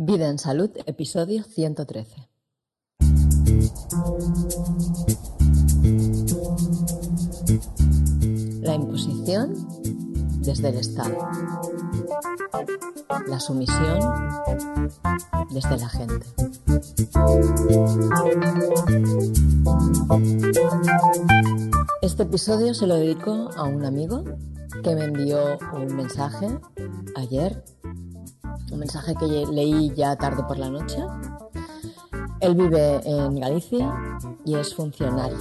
Vida en Salud, episodio 113. La imposición desde el Estado. La sumisión desde la gente. Este episodio se lo dedico a un amigo que me envió un mensaje ayer, un mensaje que leí ya tarde por la noche. Él vive en Galicia y es funcionario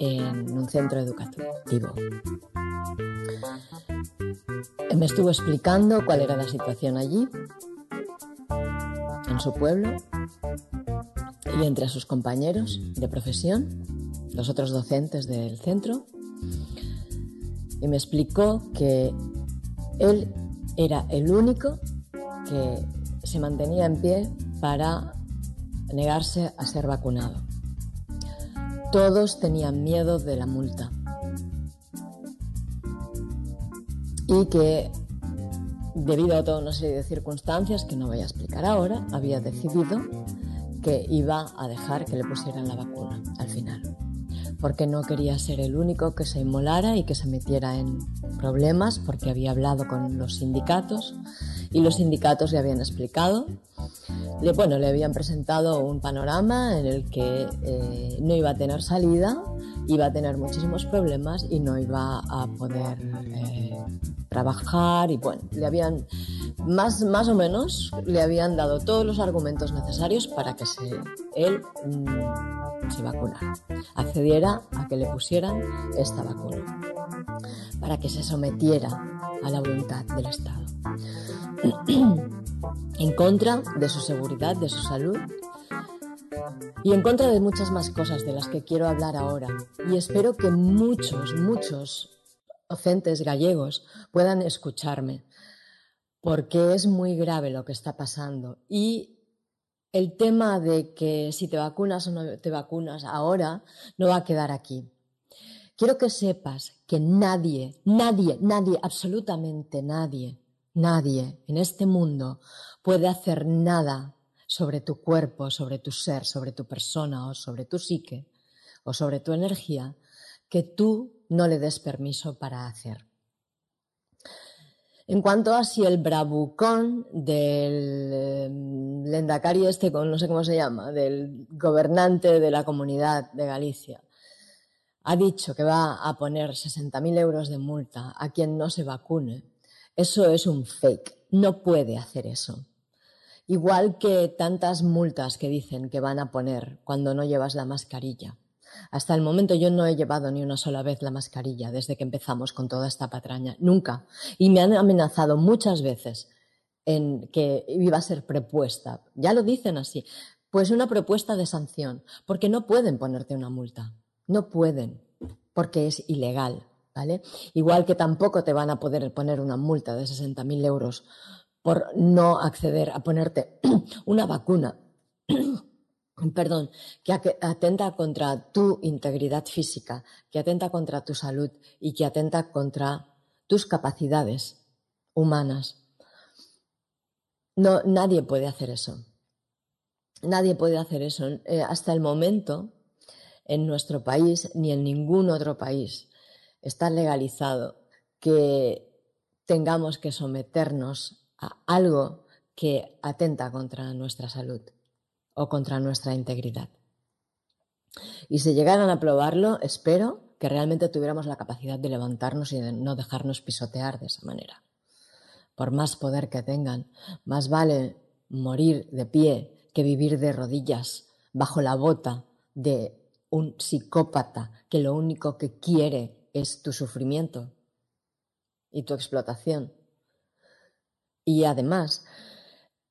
en un centro educativo. Me estuvo explicando cuál era la situación allí, en su pueblo y entre sus compañeros de profesión, los otros docentes del centro, y me explicó que él era el único que se mantenía en pie para negarse a ser vacunado. Todos tenían miedo de la multa y que debido a toda una serie de circunstancias que no voy a explicar ahora, había decidido que iba a dejar que le pusieran la vacuna al final, porque no quería ser el único que se inmolara y que se metiera en problemas, porque había hablado con los sindicatos y los sindicatos le habían explicado, le, bueno, le habían presentado un panorama en el que eh, no iba a tener salida, iba a tener muchísimos problemas y no iba a poder eh, trabajar. Y bueno, le habían más, más o menos le habían dado todos los argumentos necesarios para que se, él mm, se vacunara, accediera a que le pusieran esta vacuna, para que se sometiera a la voluntad del Estado. en contra de su seguridad, de su salud y en contra de muchas más cosas de las que quiero hablar ahora. Y espero que muchos, muchos docentes gallegos puedan escucharme, porque es muy grave lo que está pasando. Y el tema de que si te vacunas o no te vacunas ahora no va a quedar aquí. Quiero que sepas que nadie, nadie, nadie, absolutamente nadie, nadie en este mundo puede hacer nada sobre tu cuerpo, sobre tu ser, sobre tu persona o sobre tu psique o sobre tu energía que tú no le des permiso para hacer. En cuanto a si el bravucón del eh, Lendakari este, no sé cómo se llama, del gobernante de la comunidad de Galicia, ha dicho que va a poner 60.000 euros de multa a quien no se vacune, eso es un fake. No puede hacer eso. Igual que tantas multas que dicen que van a poner cuando no llevas la mascarilla. Hasta el momento yo no he llevado ni una sola vez la mascarilla desde que empezamos con toda esta patraña, nunca. Y me han amenazado muchas veces en que iba a ser propuesta. Ya lo dicen así. Pues una propuesta de sanción, porque no pueden ponerte una multa. No pueden, porque es ilegal. ¿vale? Igual que tampoco te van a poder poner una multa de 60.000 euros por no acceder a ponerte una vacuna perdón, que atenta contra tu integridad física, que atenta contra tu salud y que atenta contra tus capacidades humanas. No, nadie puede hacer eso. Nadie puede hacer eso. Eh, hasta el momento, en nuestro país ni en ningún otro país, está legalizado que tengamos que someternos a algo que atenta contra nuestra salud o contra nuestra integridad. Y si llegaran a probarlo, espero que realmente tuviéramos la capacidad de levantarnos y de no dejarnos pisotear de esa manera. Por más poder que tengan, más vale morir de pie que vivir de rodillas bajo la bota de un psicópata que lo único que quiere es tu sufrimiento y tu explotación. Y además,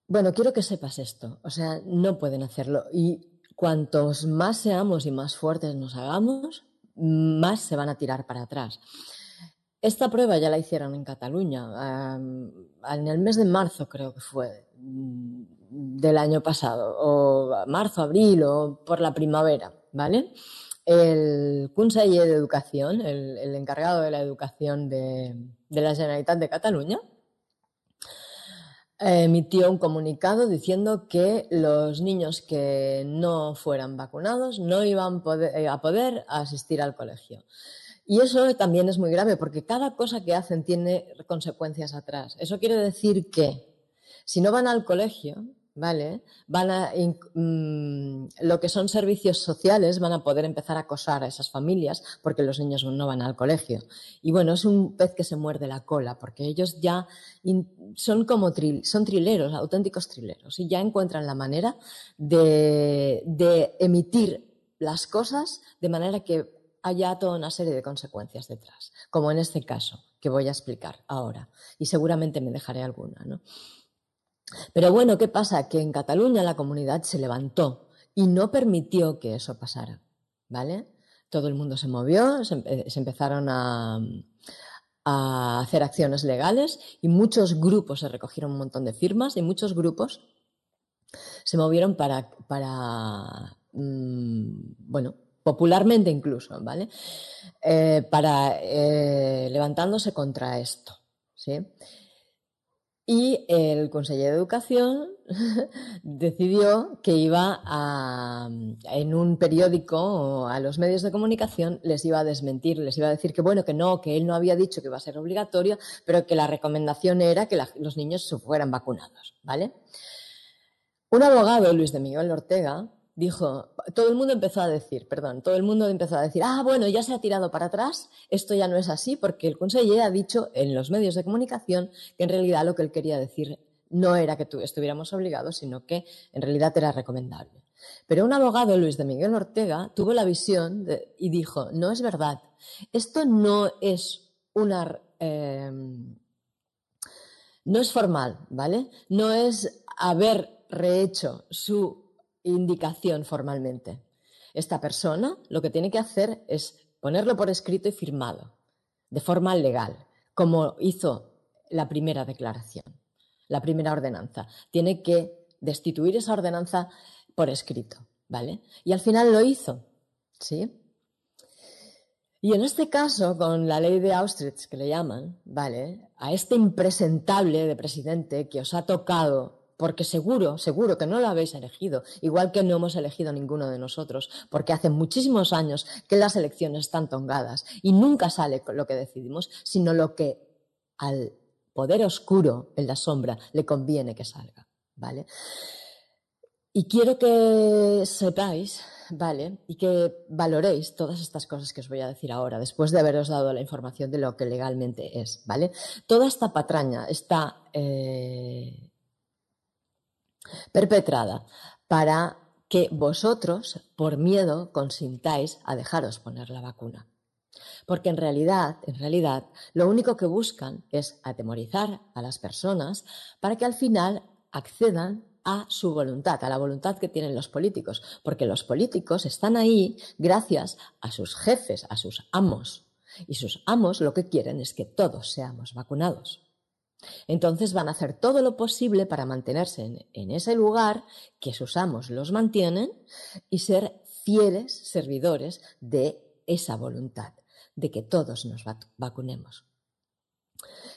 bueno, quiero que sepas esto, o sea, no pueden hacerlo. Y cuantos más seamos y más fuertes nos hagamos, más se van a tirar para atrás. Esta prueba ya la hicieron en Cataluña, en el mes de marzo creo que fue, mm, del año pasado, o marzo, abril, o por la primavera, ¿vale? El conseller de Educación, el, encargado de la educación de, de la Generalitat de Cataluña, emitió un comunicado diciendo que los niños que no fueran vacunados no iban eh, a poder asistir al colegio. Y eso también es muy grave porque cada cosa que hacen tiene consecuencias atrás. Eso quiere decir que si no van al colegio, ¿vale? Van a, mm, lo que son servicios sociales van a poder empezar a acosar a esas familias porque los niños no van al colegio. Y bueno, es un pez que se muerde la cola porque ellos ya son como son trileros, auténticos trileros y ya encuentran la manera de, de emitir las cosas de manera que haya toda una serie de consecuencias detrás, como en este caso que voy a explicar ahora y seguramente me dejaré alguna, ¿no? Pero bueno, ¿qué pasa? Que en Cataluña la comunidad se levantó y no permitió que eso pasara, ¿vale? Todo el mundo se movió, se, empezaron a, hacer acciones legales y muchos grupos se recogieron un montón de firmas y muchos grupos se movieron para, mm, bueno, popularmente incluso, ¿vale? Eh, para eh, levantándose contra esto, ¿sí? Y el Consejo de Educación decidió que iba a, en un periódico a los medios de comunicación les iba a desmentir, les iba a decir que bueno, que no, que él no había dicho que iba a ser obligatorio, pero que la recomendación era que los niños fueran vacunados, ¿vale? Un abogado, Luis de Miguel Ortega, dijo, todo el mundo empezó a decir, perdón, todo el mundo empezó a decir, ah, bueno, ya se ha tirado para atrás, esto ya no es así, porque el conseller ha dicho en los medios de comunicación que en realidad lo que él quería decir no era que estuviéramos obligados, sino que en realidad era recomendable. Pero un abogado, Luis de Miguel Ortega, tuvo la visión y dijo, no es verdad, esto no es una... Em, no es formal, ¿vale? No es haber rehecho su indicación formalmente. Esta persona lo que tiene que hacer es ponerlo por escrito y firmado, de forma legal, como hizo la primera declaración, la primera ordenanza. Tiene que destituir esa ordenanza por escrito, ¿vale? Y al final lo hizo, ¿sí? Y en este caso, con la ley de Auschwitz, que le llaman, ¿vale? A este impresentable de presidente que os ha tocado porque seguro, seguro que no lo habéis elegido, igual que no hemos elegido ninguno de nosotros, porque hace muchísimos años que las elecciones están tongadas y nunca sale lo que decidimos, sino lo que al poder oscuro en la sombra le conviene que salga, ¿vale? Y quiero que sepáis, ¿vale? Y que valoréis todas estas cosas que os voy a decir ahora, después de haberos dado la información de lo que legalmente es, ¿vale? Toda esta patraña está eh, perpetrada para que vosotros, por miedo, consintáis a dejaros poner la vacuna. Porque en realidad, en realidad, lo único que buscan es atemorizar a las personas para que al final accedan a su voluntad, a la voluntad que tienen los políticos, porque los políticos están ahí gracias a sus jefes, a sus amos, y sus amos lo que quieren es que todos seamos vacunados. Entonces van a hacer todo lo posible para mantenerse en, ese lugar, que sus amos los mantienen, y ser fieles servidores de esa voluntad, de que todos nos vacunemos.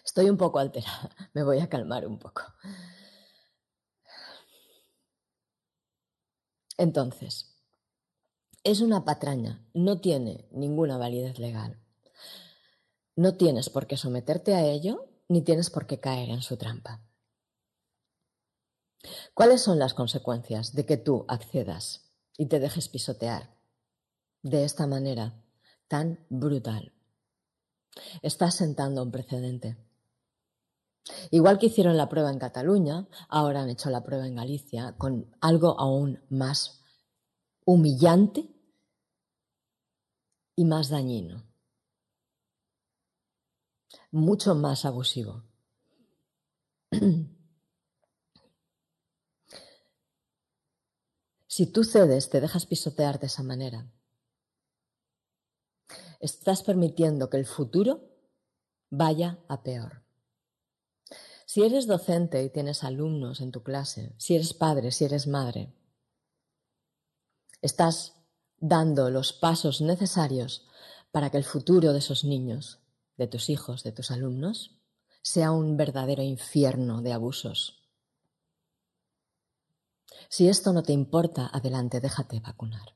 Estoy un poco alterada, me voy a calmar un poco. Entonces, es una patraña, no tiene ninguna validez legal. No tienes por qué someterte a ello ni tienes por qué caer en su trampa. ¿Cuáles son las consecuencias de que tú accedas y te dejes pisotear de esta manera tan brutal? Estás sentando un precedente. Igual que hicieron la prueba en Cataluña, ahora han hecho la prueba en Galicia con algo aún más humillante y más dañino mucho más abusivo. si tú cedes, te dejas pisotear de esa manera, estás permitiendo que el futuro vaya a peor. Si eres docente y tienes alumnos en tu clase, si eres padre, si eres madre, estás dando los pasos necesarios para que el futuro de esos niños de tus hijos, de tus alumnos, sea un verdadero infierno de abusos, Si esto no te importa, adelante, déjate vacunar.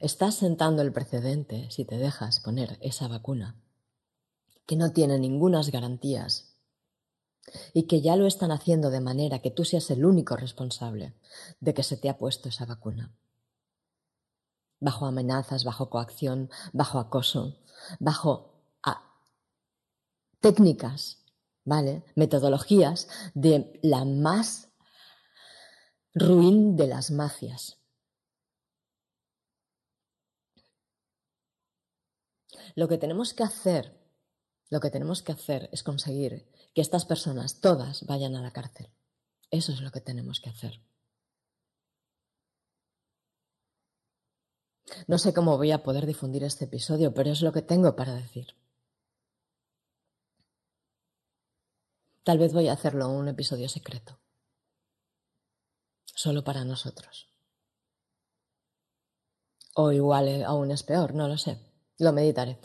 Estás sentando el precedente si te dejas poner esa vacuna, que no tiene ningunas garantías y que ya lo están haciendo de manera que tú seas el único responsable de que se te ha puesto esa vacuna. Bajo amenazas, bajo coacción, bajo acoso, bajo técnicas, ¿vale? Metodologías de la más ruin de las mafias. Lo que tenemos que hacer, lo que tenemos que hacer es conseguir que estas personas todas vayan a la cárcel. Eso es lo que tenemos que hacer. No sé cómo voy a poder difundir este episodio, pero es lo que tengo para decir. Tal vez voy a hacerlo un episodio secreto. Solo para nosotros. O igual eh, aún es peor, no lo sé. Lo meditaré.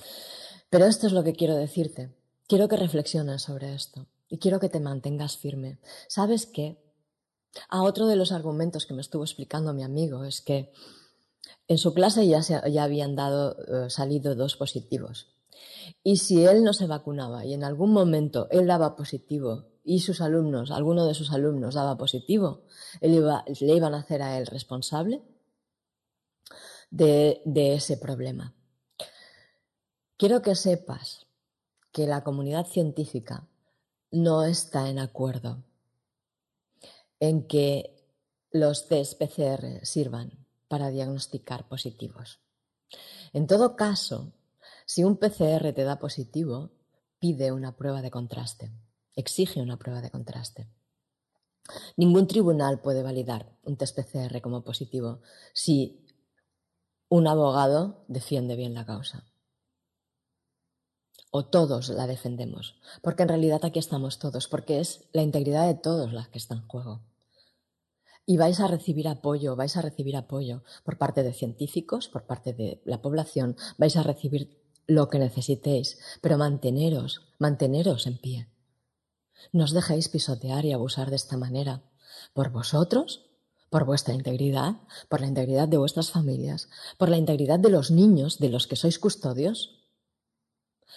Pero esto es lo que quiero decirte. Quiero que reflexiones sobre esto y quiero que te mantengas firme. ¿Sabes qué? A otro de los argumentos que me estuvo explicando mi amigo es que en su clase ya, se, ya habían dado, eh, salido dos positivos. Y si él no se vacunaba y en algún momento él daba positivo y sus alumnos, alguno de sus alumnos daba positivo, le iban a hacer a él responsable de ese problema. Quiero que sepas que la comunidad científica no está en acuerdo en que los test PCR sirvan para diagnosticar positivos. En todo caso, si un PCR te da positivo, pide una prueba de contraste, exige una prueba de contraste. Ningún tribunal puede validar un test PCR como positivo si un abogado defiende bien la causa o todos la defendemos, porque en realidad aquí estamos todos, porque es la integridad de todos la que está en juego. Y vais a recibir apoyo, vais a recibir apoyo por parte de científicos, por parte de la población, vais a recibir lo que necesitéis, pero manteneros, manteneros en pie. No os dejéis pisotear y abusar de esta manera, por vosotros, por vuestra integridad, por la integridad de vuestras familias, por la integridad de los niños de los que sois custodios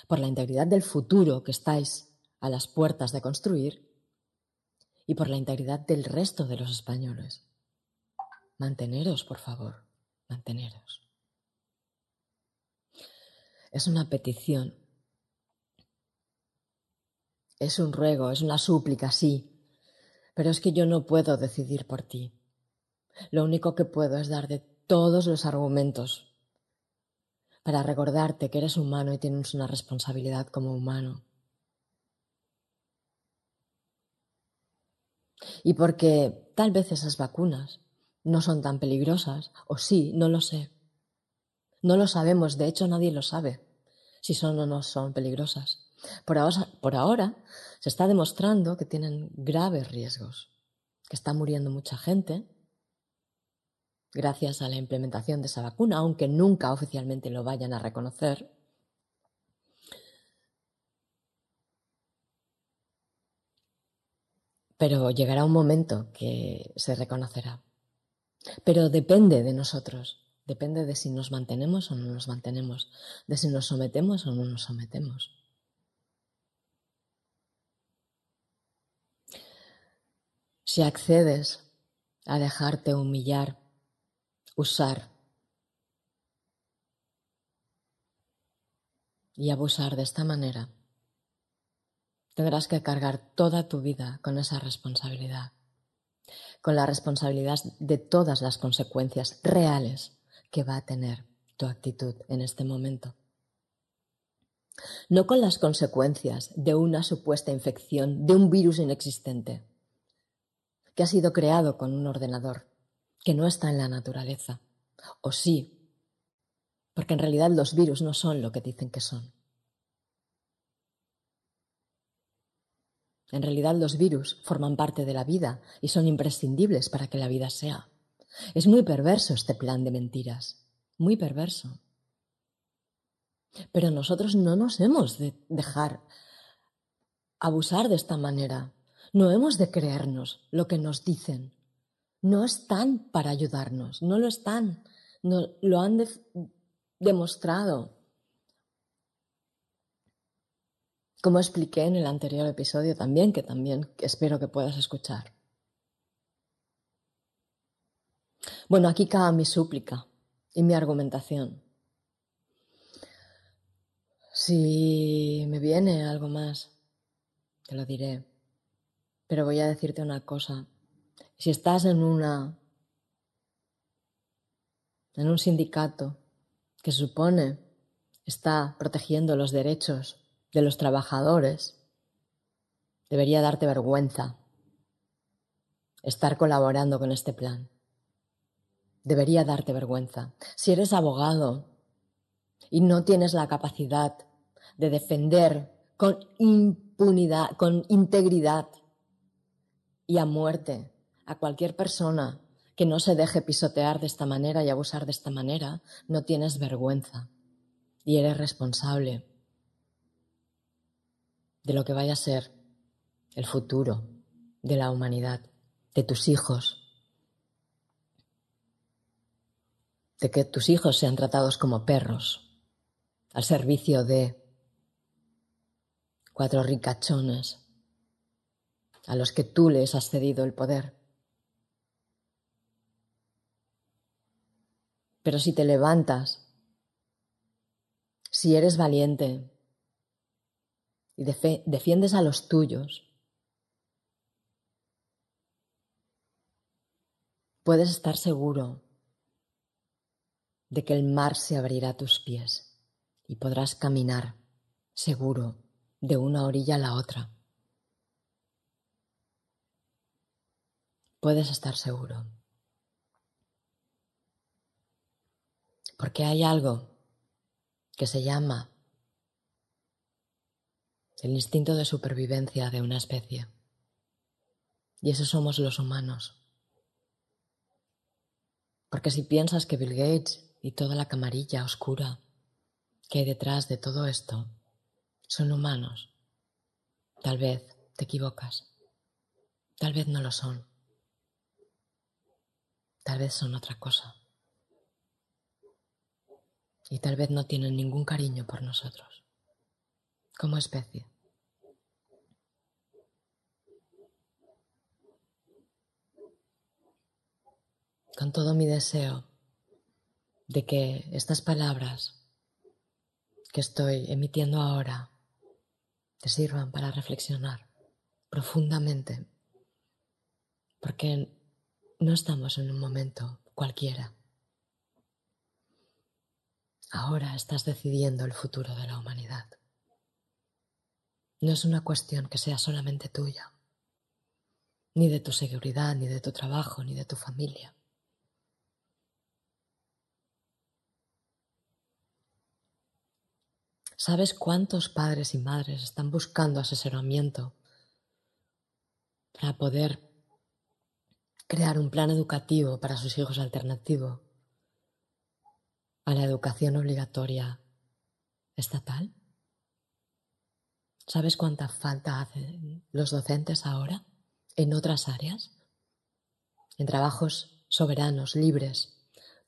por la integridad del futuro que estáis a las puertas de construir y por la integridad del resto de los españoles. Manteneros, por favor, manteneros. Es una petición, es un ruego, es una súplica, sí, pero es que yo no puedo decidir por ti. Lo único que puedo es dar de todos los argumentos para recordarte que eres humano y tienes una responsabilidad como humano. Y porque tal vez esas vacunas no son tan peligrosas, o sí, no lo sé. No lo sabemos, de hecho nadie lo sabe, si son o no son peligrosas. Por ahora, por ahora se está demostrando que tienen graves riesgos, que está muriendo mucha gente, gracias a la implementación de esa vacuna, aunque nunca oficialmente lo vayan a reconocer. Pero llegará un momento que se reconocerá. Pero depende de nosotros, depende de si nos mantenemos o no nos mantenemos, de si nos sometemos o no nos sometemos. Si accedes a dejarte humillar usar y abusar de esta manera, tendrás que cargar toda tu vida con esa responsabilidad, con la responsabilidad de todas las consecuencias reales que va a tener tu actitud en este momento. No con las consecuencias de una supuesta infección de un virus inexistente que ha sido creado con un ordenador que no está en la naturaleza. O sí, porque en realidad los virus no son lo que dicen que son. En realidad los virus forman parte de la vida y son imprescindibles para que la vida sea. Es muy perverso este plan de mentiras, muy perverso. Pero nosotros no nos hemos de dejar abusar de esta manera. No hemos de creernos lo que nos dicen. No están para ayudarnos, no lo están, no, lo han demostrado. Como expliqué en el anterior episodio también, que también espero que puedas escuchar. Bueno, aquí cabe mi súplica y mi argumentación. Si me viene algo más, te lo diré. Pero voy a decirte una cosa. Si estás en una en un sindicato que supone está protegiendo los derechos de los trabajadores, debería darte vergüenza estar colaborando con este plan. Debería darte vergüenza. Si eres abogado y no tienes la capacidad de defender con impunidad, con integridad y a muerte a cualquier persona que no se deje pisotear de esta manera y abusar de esta manera, no tienes vergüenza y eres responsable de lo que vaya a ser el futuro de la humanidad, de tus hijos, de que tus hijos sean tratados como perros, al servicio de cuatro ricachones a los que tú les has cedido el poder. Pero si te levantas, si eres valiente y defiendes a los tuyos, puedes estar seguro de que el mar se abrirá a tus pies y podrás caminar seguro de una orilla a la otra. Puedes estar seguro. Porque hay algo que se llama el instinto de supervivencia de una especie. Y eso somos los humanos. Porque si piensas que Bill Gates y toda la camarilla oscura que hay detrás de todo esto son humanos, tal vez te equivocas. Tal vez no lo son. Tal vez son otra cosa y tal vez no tienen ningún cariño por nosotros, como especie. Con todo mi deseo de que estas palabras que estoy emitiendo ahora te sirvan para reflexionar profundamente, porque no estamos en un momento cualquiera. Ahora estás decidiendo el futuro de la humanidad. No es una cuestión que sea solamente tuya, ni de tu seguridad, ni de tu trabajo, ni de tu familia. ¿Sabes cuántos padres y madres están buscando asesoramiento para poder crear un plan educativo para sus hijos alternativo a la educación obligatoria estatal? ¿Sabes cuánta falta hacen los docentes ahora en otras áreas? En trabajos soberanos, libres,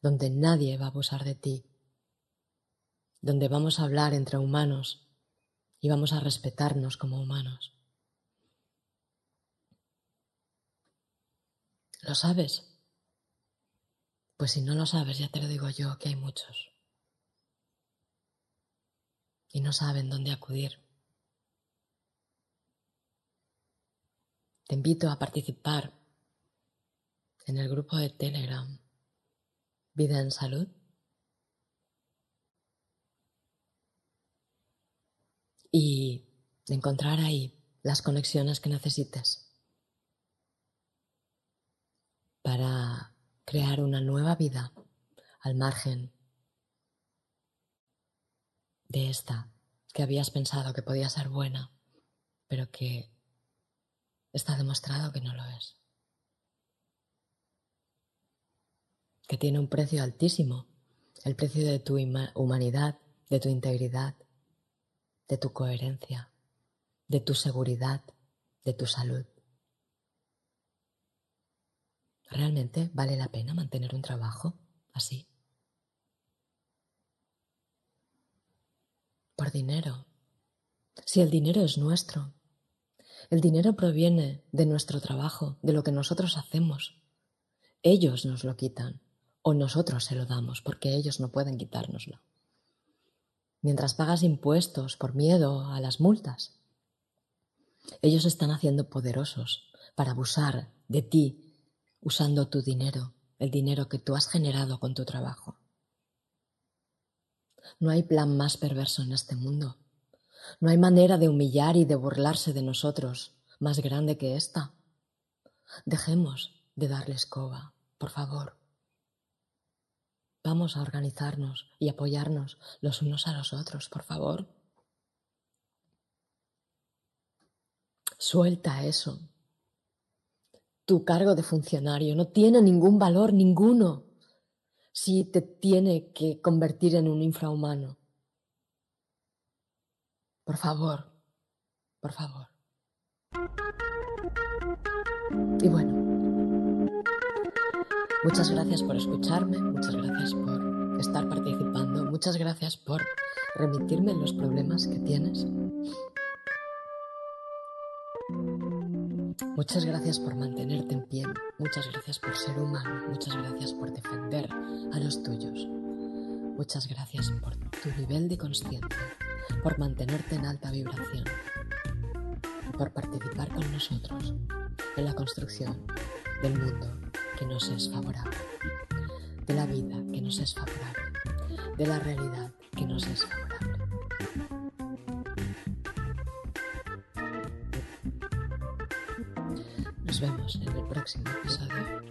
donde nadie va a abusar de ti, donde vamos a hablar entre humanos y vamos a respetarnos como humanos. ¿Lo sabes? Pues si no lo sabes, ya te lo digo yo, que hay muchos. Y no saben dónde acudir. Te invito a participar en el grupo de Telegram Vida en Salud. Y encontrar ahí las conexiones que necesites para crear una nueva vida al margen de esta que habías pensado que podía ser buena, pero que está demostrado que no lo es. Que tiene un precio altísimo, el precio de tu humanidad, de tu integridad, de tu coherencia, de tu seguridad, de tu salud, ¿Realmente vale la pena mantener un trabajo así? Por dinero. Si el dinero es nuestro, el dinero proviene de nuestro trabajo, de lo que nosotros hacemos. Ellos nos lo quitan o nosotros se lo damos porque ellos no pueden quitárnoslo. Mientras pagas impuestos por miedo a las multas, ellos están haciendo poderosos para abusar de ti usando tu dinero, el dinero que tú has generado con tu trabajo. No hay plan más perverso en este mundo. No hay manera de humillar y de burlarse de nosotros más grande que esta. Dejemos de darle escoba, por favor. Vamos a organizarnos y apoyarnos los unos a los otros, por favor. Suelta eso. Tu cargo de funcionario no tiene ningún valor, ninguno, si te tiene que convertir en un infrahumano. Por favor, por favor. Y bueno, muchas gracias por escucharme, muchas gracias por estar participando, muchas gracias por remitirme los problemas que tienes. Muchas gracias por mantenerte en pie, muchas gracias por ser humano, muchas gracias por defender a los tuyos, muchas gracias por tu nivel de conciencia por mantenerte en alta vibración, por participar con nosotros en la construcción del mundo que nos es favorable, de la vida que nos es favorable, de la realidad que nos es favorable. Nos vemos en el próximo episodio.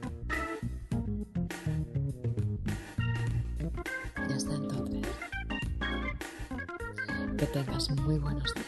tengas muy buenos días